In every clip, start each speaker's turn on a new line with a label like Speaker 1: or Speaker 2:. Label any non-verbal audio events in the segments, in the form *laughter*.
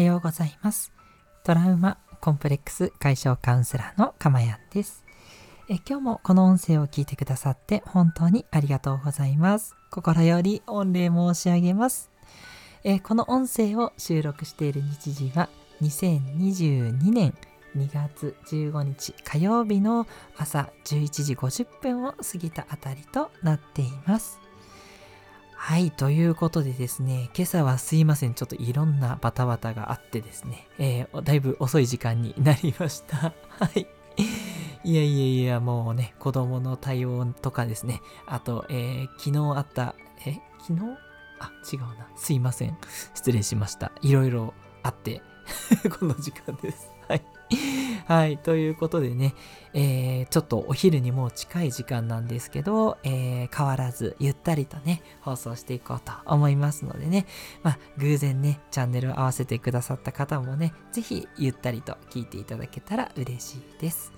Speaker 1: はようございます。トラウマコンプレックス解消カウンセラーのかまやんです。え今日もこの音声を聞いてくださって本当にありがとうございます。心より御礼申し上げます。えこの音声を収録している日時は2022年2月15日火曜日の朝11時50分を過ぎたあたりとなっています。はい、ということでですね、今朝はすいません、ちょっといろんなバタバタがあってですね、えー、だいぶ遅い時間になりました。*laughs* はい。いやいやいや、もうね、子供の対応とかですね、あと、えー、昨日あった、え、昨日？あ、違うな。すいません。失礼しました。いろいろあって、*laughs* この時間です。はい。*laughs* はい。ということでね、えー、ちょっとお昼にもう近い時間なんですけど、えー、変わらずゆったりとね、放送していこうと思いますのでね、まあ、偶然ね、チャンネルを合わせてくださった方もね、ぜひゆったりと聞いていただけたら嬉しいです。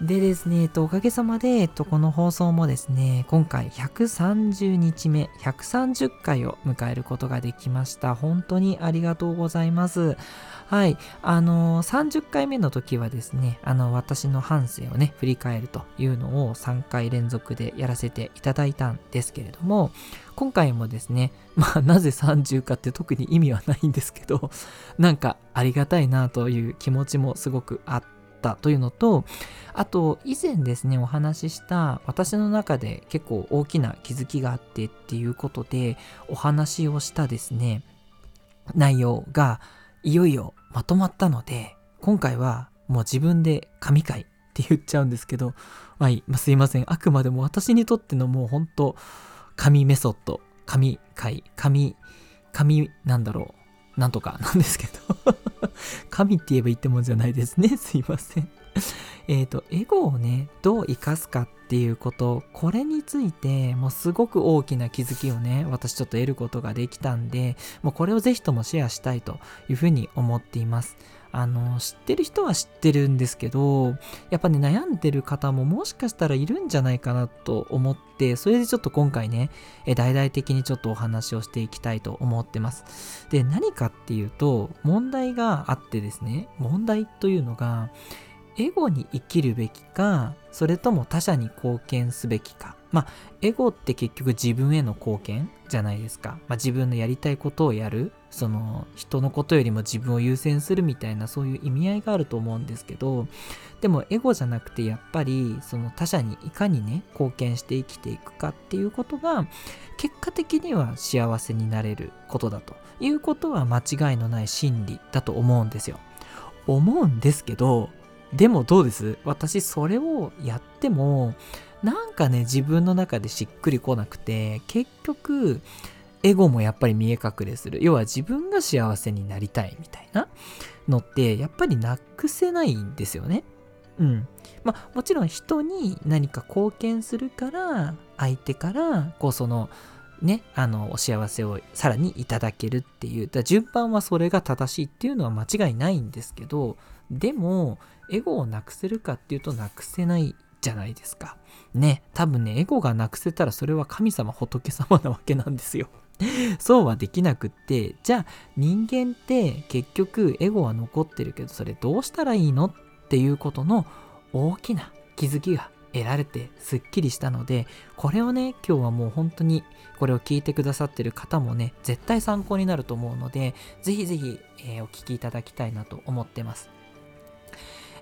Speaker 1: でですね、えっと、おかげさまで、えっと、この放送もですね、今回130日目、130回を迎えることができました。本当にありがとうございます。はい。あの30回目の時はですね、あの、私の反省をね、振り返るというのを3回連続でやらせていただいたんですけれども、今回もですね、*laughs* まあ、なぜ30かって特に意味はないんですけど、なんかありがたいなという気持ちもすごくあって、ったというのと、あと以前ですね、お話しした私の中で結構大きな気づきがあってっていうことでお話をしたですね、内容がいよいよまとまったので、今回はもう自分で神回って言っちゃうんですけど、はい、まあ、すいません。あくまでも私にとってのもう本当神メソッド、神回、神、神なんだろう、なんとか *laughs* なんですけど *laughs* 神って言えば言ってもじゃないですね。*laughs* すいません。えっと、エゴをね、どう生かすかっていうこと、これについて、もうすごく大きな気づきをね、私ちょっと得ることができたんで、もうこれをぜひともシェアしたいというふうに思っています。あの、知ってる人は知ってるんですけど、やっぱね、悩んでる方ももしかしたらいるんじゃないかなと思って、それでちょっと今回ね、え大々的にちょっとお話をしていきたいと思ってます。で、何かっていうと、問題があってですね、問題というのが、エゴに生きるべきか、それとも他者に貢献すべきか。まあ、エゴって結局自分への貢献じゃないですか。まあ、自分のやりたいことをやる。その人のことよりも自分を優先するみたいなそういう意味合いがあると思うんですけど、でもエゴじゃなくてやっぱりその他者にいかにね、貢献して生きていくかっていうことが結果的には幸せになれることだということは間違いのない真理だと思うんですよ。思うんですけど、でもどうです？私それをやってもなんかね自分の中でしっくりこなくて結局エゴもやっぱり見え隠れする。要は自分が幸せになりたいみたいなのってやっぱりなくせないんですよね。うん。まあもちろん人に何か貢献するから相手からこうそのね、あの、お幸せをさらにいただけるっていう、だ順番はそれが正しいっていうのは間違いないんですけど、でも、エゴをなくせるかっていうとなくせないじゃないですか。ね、多分ね、エゴがなくせたらそれは神様仏様なわけなんですよ。*laughs* そうはできなくって、じゃあ人間って結局エゴは残ってるけどそれどうしたらいいのっていうことの大きな気づきが得られてすっきりしたので、これをね、今日はもう本当にこれを聞いてくださってる方もね、絶対参考になると思うので、ぜひぜひ、えー、お聞きいただきたいなと思ってます。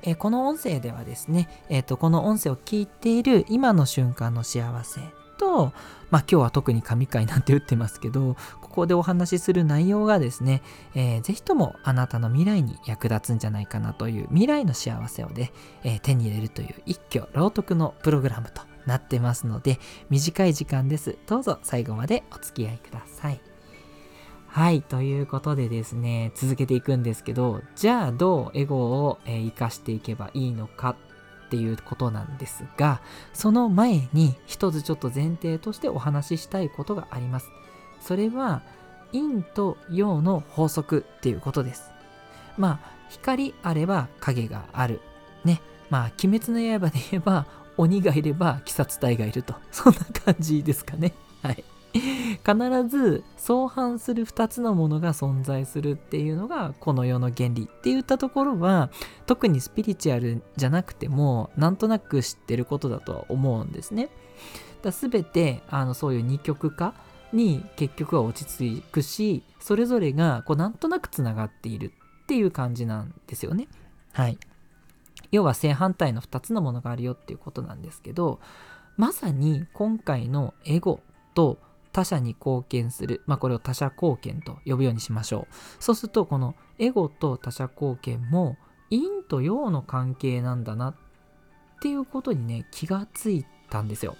Speaker 1: え、この音声ではですね、えーと、この音声を聞いている今の瞬間の幸せと、まあ今日は特に神回なんて打ってますけど、ここでお話しする内容がですね、えー、ぜひともあなたの未来に役立つんじゃないかなという未来の幸せをね、えー、手に入れるという一挙朗読のプログラムとなってますので、短い時間です。どうぞ最後までお付き合いください。はい、ということでですね、続けていくんですけど、じゃあどうエゴを、えー、活かしていけばいいのかっていうことなんですが、その前に一つちょっと前提としてお話ししたいことがあります。それは、陰と陽の法則っていうことです。まあ、光あれば影がある。ね。まあ、鬼滅の刃で言えば、鬼がいれば鬼殺隊がいると。そんな感じですかね。はい。必ず相反する2つのものが存在するっていうのがこの世の原理って言ったところは特にスピリチュアルじゃなくてもなんとなく知ってることだとは思うんですね。だ全てあのそういう二極化に結局は落ち着くしそれぞれがこうなんとなくつながっているっていう感じなんですよね。はい。要は正反対の2つのものがあるよっていうことなんですけどまさに今回のエゴと他者に貢献する、まあ、これを他者貢献と呼ぶようにしましょう。そうするとこのエゴと他者貢献も陰と陽の関係なんだなっていうことにね気がついたんですよ。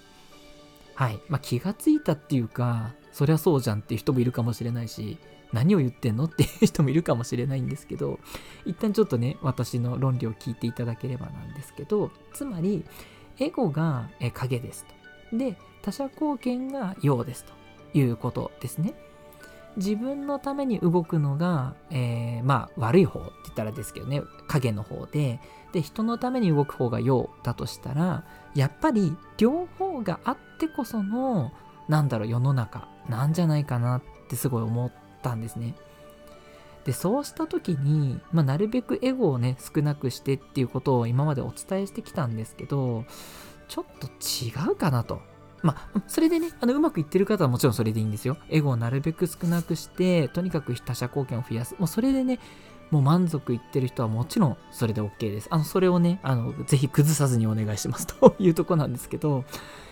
Speaker 1: はい。まあ気がついたっていうかそりゃそうじゃんっていう人もいるかもしれないし何を言ってんのっていう人もいるかもしれないんですけど一旦ちょっとね私の論理を聞いていただければなんですけどつまりエゴが影ですと。で他者貢献が陽ですと。いうことですね自分のために動くのが、えー、まあ悪い方って言ったらですけどね影の方でで人のために動く方が陽だとしたらやっぱり両方があってこそのなんだろう世の中なんじゃないかなってすごい思ったんですね。でそうした時に、まあ、なるべくエゴをね少なくしてっていうことを今までお伝えしてきたんですけどちょっと違うかなと。まあ、それでね、あのうまくいってる方はもちろんそれでいいんですよ。エゴをなるべく少なくして、とにかく他者貢献を増やす。もうそれでね、もう満足いってる人はもちろんそれで OK です。あの、それをね、あの、ぜひ崩さずにお願いします *laughs* というとこなんですけど、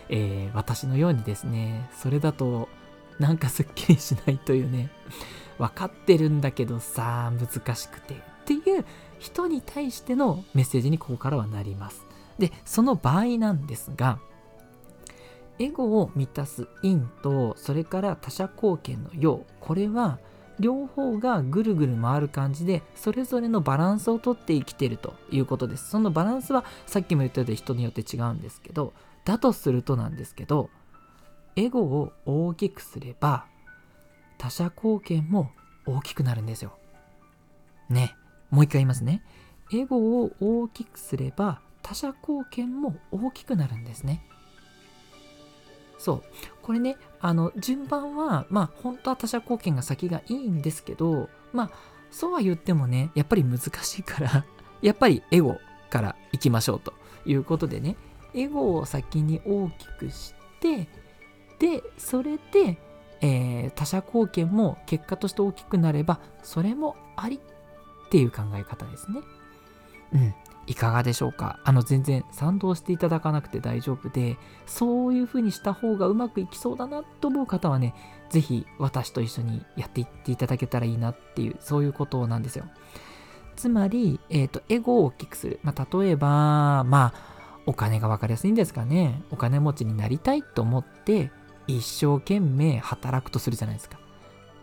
Speaker 1: えー、私のようにですね、それだとなんかすっきりしないというね、分かってるんだけどさ、難しくてっていう人に対してのメッセージにここからはなります。で、その場合なんですが、エゴを満たす陰と、それから他者貢献の陽、これは両方がぐるぐる回る感じで、それぞれのバランスをとって生きてるということです。そのバランスはさっきも言ったように人によって違うんですけど、だとするとなんですけど、エゴを大きくすれば、他者貢献も大きくなるんですよ。ね。もう一回言いますね。エゴを大きくすれば他者貢献も大きくなるんですね。そう。これね、あの、順番は、まあ、本当は他者貢献が先がいいんですけど、まあ、そうは言ってもね、やっぱり難しいから *laughs* やっぱりエゴから行きましょうということでね、エゴを先に大きくして、で、それで、えー、他者貢献も結果として大きくなれば、それもありっていう考え方ですね。うん。いかがでしょうか？あの全然賛同していただかなくて大丈夫でそういう風にした方がうまくいきそうだなと思う方はね是非私と一緒にやっていっていただけたらいいなっていうそういうことなんですよ。つまり、えっ、ー、とエゴを大きくする、まあ、例えばまあお金が分かりやすいんですかね。お金持ちになりたいと思って一生懸命働くとするじゃないですか。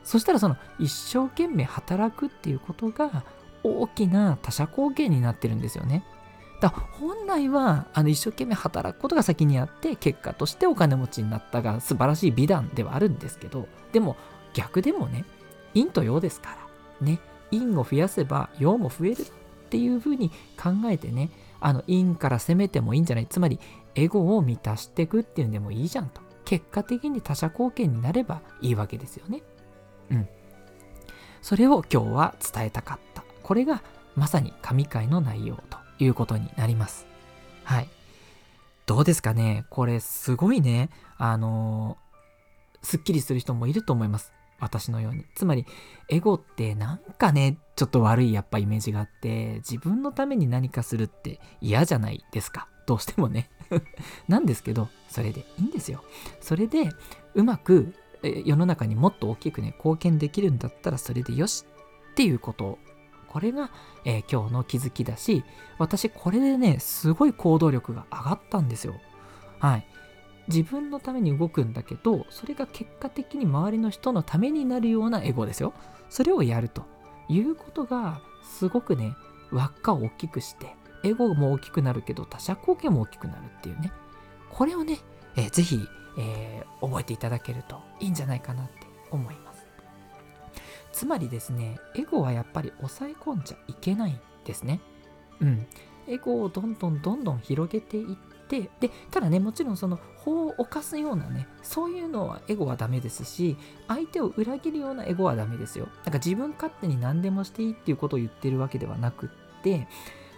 Speaker 1: そしたらその一生懸命働くっていうことが大きな他者貢献になってるんですよね。だ本来はあの一生懸命働くことが先にあって結果としてお金持ちになったが素晴らしい美談ではあるんですけどでも逆でもね陰と陽ですからね陰を増やせば陽も増えるっていうふうに考えてねあの陰から攻めてもいいんじゃないつまりエゴを満たしていくっていうんでもいいじゃんと。結果的に他者貢献になればいいわけですよね。うん。それを今日は伝えたかった。これがまさに神回の内容ということになります。はい。どうですかね？これすごいね、あのー、すっきりする人もいると思います。私のように。つまり、エゴってなんかね、ちょっと悪いやっぱイメージがあって、自分のために何かするって嫌じゃないですか？どうしてもね。*laughs* なんですけど、それでいいんですよ。それで、うまく世の中にもっと大きくね、貢献できるんだったらそれでよしっていうことこれが、えー、今日の気づきだし、私これでね、すごい行動力が上がったんですよ。はい。自分のために動くんだけど、それが結果的に周りの人のためになるようなエゴですよ。それをやるということが、すごくね、輪っかを大きくして、エゴも大きくなるけど、他者貢献も大きくなるっていうね。これをね、えー、ぜひ、えー、覚えていただけるといいんじゃないかなって思います。つまりですね、エゴはやっぱり抑え込んじゃいけないんですね。うん。エゴをどんどんどんどん広げていってでただねもちろんその法を犯すようなねそういうのはエゴはダメですし相手を裏切るようなエゴはダメですよなんか自分勝手に何でもしていいっていうことを言ってるわけではなくって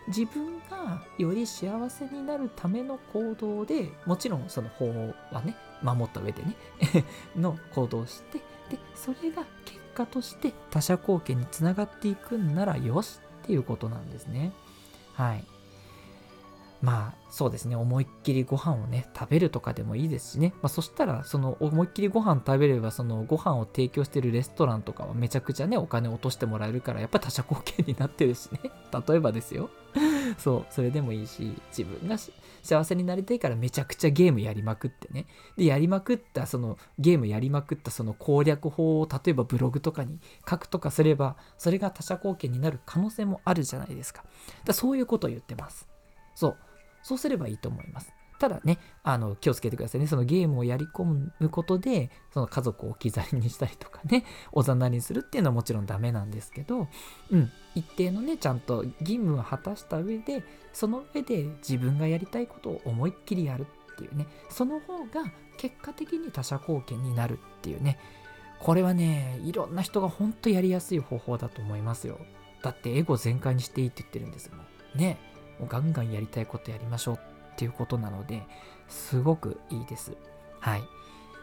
Speaker 1: 自分がより幸せになるための行動でもちろんその法はね守った上でね *laughs* の行動をしてでそれが結果として他者貢献につながっていくんならよしっていうことなんですね。はい。まあそうですね。思いっきりご飯をね食べるとかでもいいですしね、まあ、そしたらその思いっきりご飯食べればそのご飯を提供してるレストランとかはめちゃくちゃねお金落としてもらえるからやっぱ他者貢献になってるしね。*laughs* 例えばですよ。そうそれでもいいし自分が幸せになりたいからめちゃくちゃゲームやりまくってね。でやりまくったそのゲームやりまくったその攻略法を例えばブログとかに書くとかすればそれが他者貢献になる可能性もあるじゃないですか。だそういうことを言ってます。そう。そうすればいいと思います。ただね、あの気をつけてくださいね。そのゲームをやり込むことで、その家族を置き去りにしたりとかね、おざなりにするっていうのはもちろんダメなんですけど、うん、一定のね、ちゃんと義務を果たした上で、その上で自分がやりたいことを思いっきりやるっていうね、その方が結果的に他者貢献になるっていうね、これはね、いろんな人が本当やりやすい方法だと思いますよ。だってエゴ全開にしていいって言ってるんですもん。ね。もうガンガンやりたいことやりましょうっていうことなのですごくいいです。はい。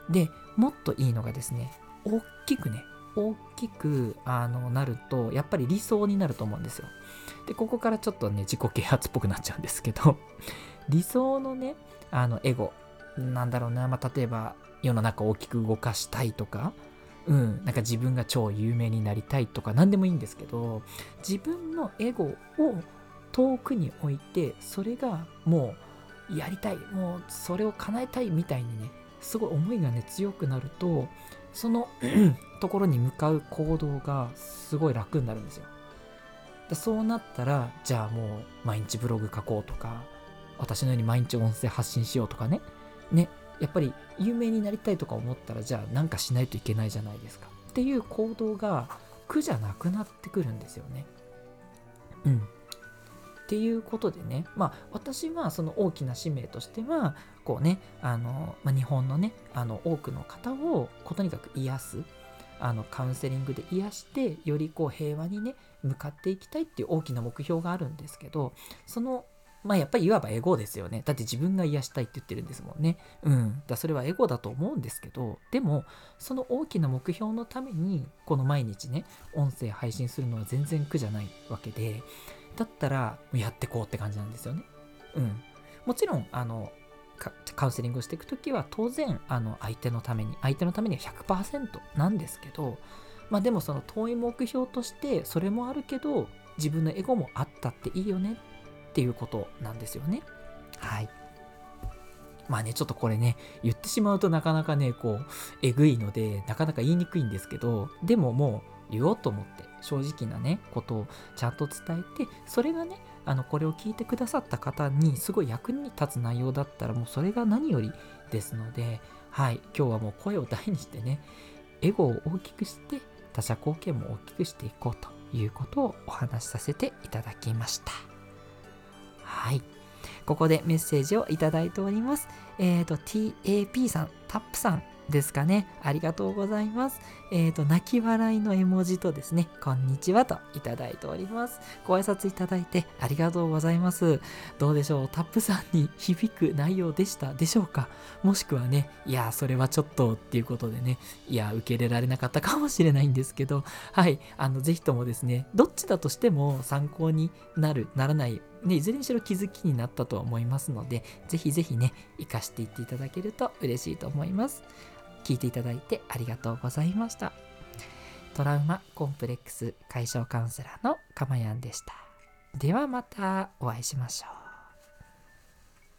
Speaker 1: で、もっといいのがですね、大きくね、大きくあのなると、やっぱり理想になると思うんですよ。で、ここからちょっとね、自己啓発っぽくなっちゃうんですけど、*laughs* 理想のね、あの、エゴ、なんだろうな、まあ、例えば、世の中を大きく動かしたいとか、うん、なんか自分が超有名になりたいとか何でもいいんですけど自分のエゴを遠くに置いてそれがもうやりたいもうそれを叶えたいみたいにねすごい思いがね強くなるとその *clears throat* ところに向かう行動がすごい楽になるんですよ。そうなったらじゃあもう毎日ブログ書こうとか私のように毎日音声発信しようとかねねやっぱり有名になりたいとか思ったらじゃあなんかしないといけないじゃないですか。っていう行動が苦じゃなくなってくるんですよね。うん。っていうことでね、まあ、私はその大きな使命としては、こうね、あの、まあ、日本のね、あの、多くの方を、こうとにかく癒す、あの、カウンセリングで癒して、よりこう平和にね、向かっていきたいっていう大きな目標があるんですけど、その、まあやっぱりいわばエゴですよね。だって自分が癒したいって言ってるんですもんね。うん。だそれはエゴだと思うんですけど、でも、その大きな目標のために、この毎日ね、音声配信するのは全然苦じゃないわけで、だったらやってこうって感じなんですよね。うん。もちろん、あの、カウンセリングをしていくときは当然あの相手のために相手のためには100%なんですけどまあでもその遠い目標としてそれもあるけど自分のエゴもあったっていいよねっていうことなんですよねはいまあねちょっとこれね言ってしまうとなかなかねこうえぐいのでなかなか言いにくいんですけどでももう言おうと思って正直なねことをちゃんと伝えてそれがねあのこれを聞いてくださった方にすごい役に立つ内容だったらもうそれが何よりですのではい今日はもう声を大にしてねエゴを大きくして他者貢献も大きくしていこうということをお話しさせていただきました。はい。ここでメッセージをいただいております。えっ、ー、と TAP さんタップさん。ですかね。ありがとうございます。えっ、ー、と、泣き笑いの絵文字とですね、こんにちはといただいております。ご挨拶いただいてありがとうございます。どうでしょう？タップさんに響く内容でしたでしょうか？もしくはね、いや、それはちょっとっていうことでね、いや、受け入れられなかったかもしれないんですけど、はい、あの、ぜひともですね、どっちだとしても参考になる、ならないね、いずれにしろ気づきになったと思いますので、ぜひぜひね、活かしていっていただけると嬉しいと思います。聞いていただいてありがとうございました。トラウマコンプレックス解消カウンセラーのかまやんでした。ではまたお会いしましょう。